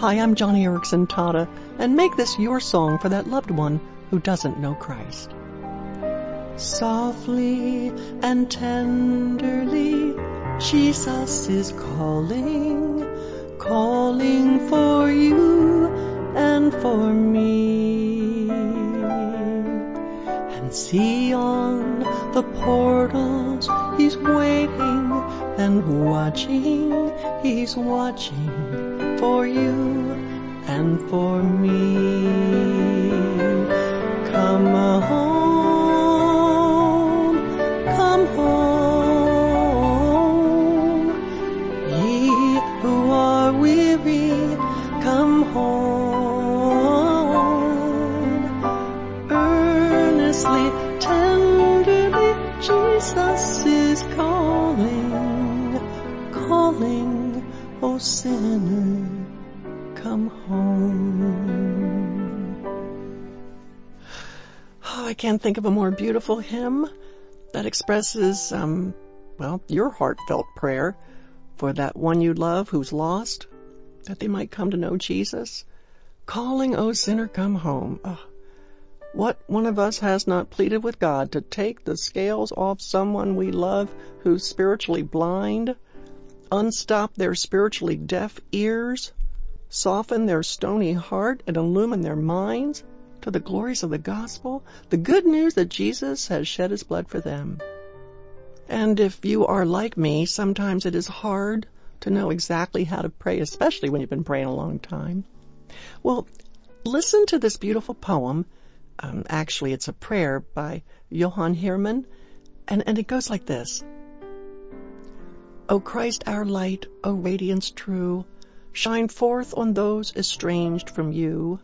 Hi, I'm Joni Eareckson Tada, and make this your song for that loved one who doesn't know Christ. Softly and tenderly, Jesus is calling, calling for you and for me. And see on the portals, he's waiting and watching, he's watching for you and for me. Come home, come home, ye who are weary, come home. Earnestly, tenderly, Jesus is calling, calling, O sinner, come home. Oh, I can't think of a more beautiful hymn that expresses, um, well, your heartfelt prayer for that one you love who's lost, that they might come to know Jesus. Calling, O sinner, come home. Oh, what one of us has not pleaded with God to take the scales off someone we love who's spiritually blind, unstop their spiritually deaf ears, soften their stony heart, and illumine their minds to the glories of the gospel, the good news that Jesus has shed his blood for them. And if you are like me, sometimes it is hard to know exactly how to pray, especially when you've been praying a long time. Well, listen to this beautiful poem. Um, actually, it's a prayer by Johann Heermann, and, and it goes like this. O Christ our light, O radiance true, shine forth on those estranged from you,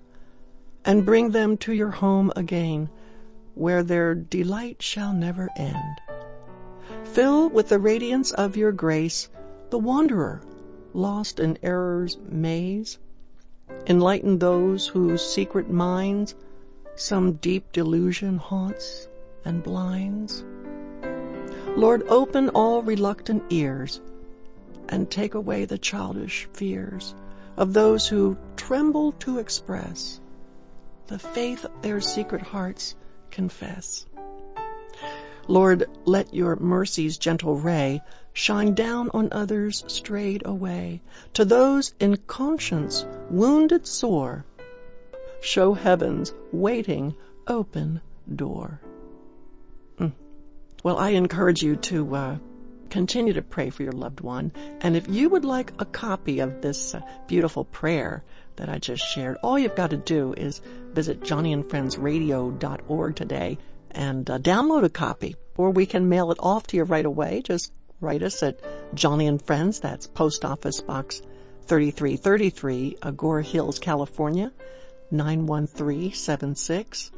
and bring them to your home again, where their delight shall never end. Fill with the radiance of your grace the wanderer, lost in error's maze. Enlighten those whose secret minds some deep delusion haunts and blinds. Lord, open all reluctant ears and take away the childish fears of those who tremble to express the faith their secret hearts confess. Lord, let your mercy's gentle ray shine down on others strayed away. To those in conscience wounded sore, show heaven's waiting open door. Mm. Well, I encourage you to uh, continue to pray for your loved one. And if you would like a copy of this uh, beautiful prayer that I just shared, all you've got to do is visit joniandfriendsradio.org today and uh, download a copy, or we can mail it off to you right away. Just write us at Joni and Friends. That's Post Office Box 3333, Agoura Hills, California, 91376.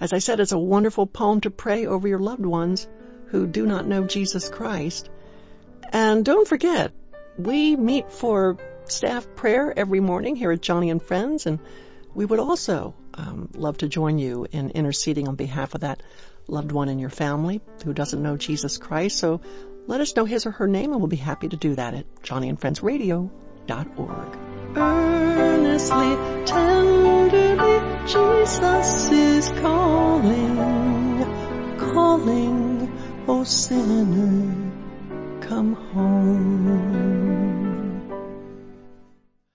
As I said, it's a wonderful poem to pray over your loved ones who do not know Jesus Christ. And don't forget, we meet for staff prayer every morning here at Joni and Friends, and we would also um, love to join you in interceding on behalf of that loved one in your family who doesn't know Jesus Christ. So let us know his or her name, and we'll be happy to do that at joniandfriendsradio.org. Earnestly, tenderly, Jesus is calling, calling, O sinner, come home.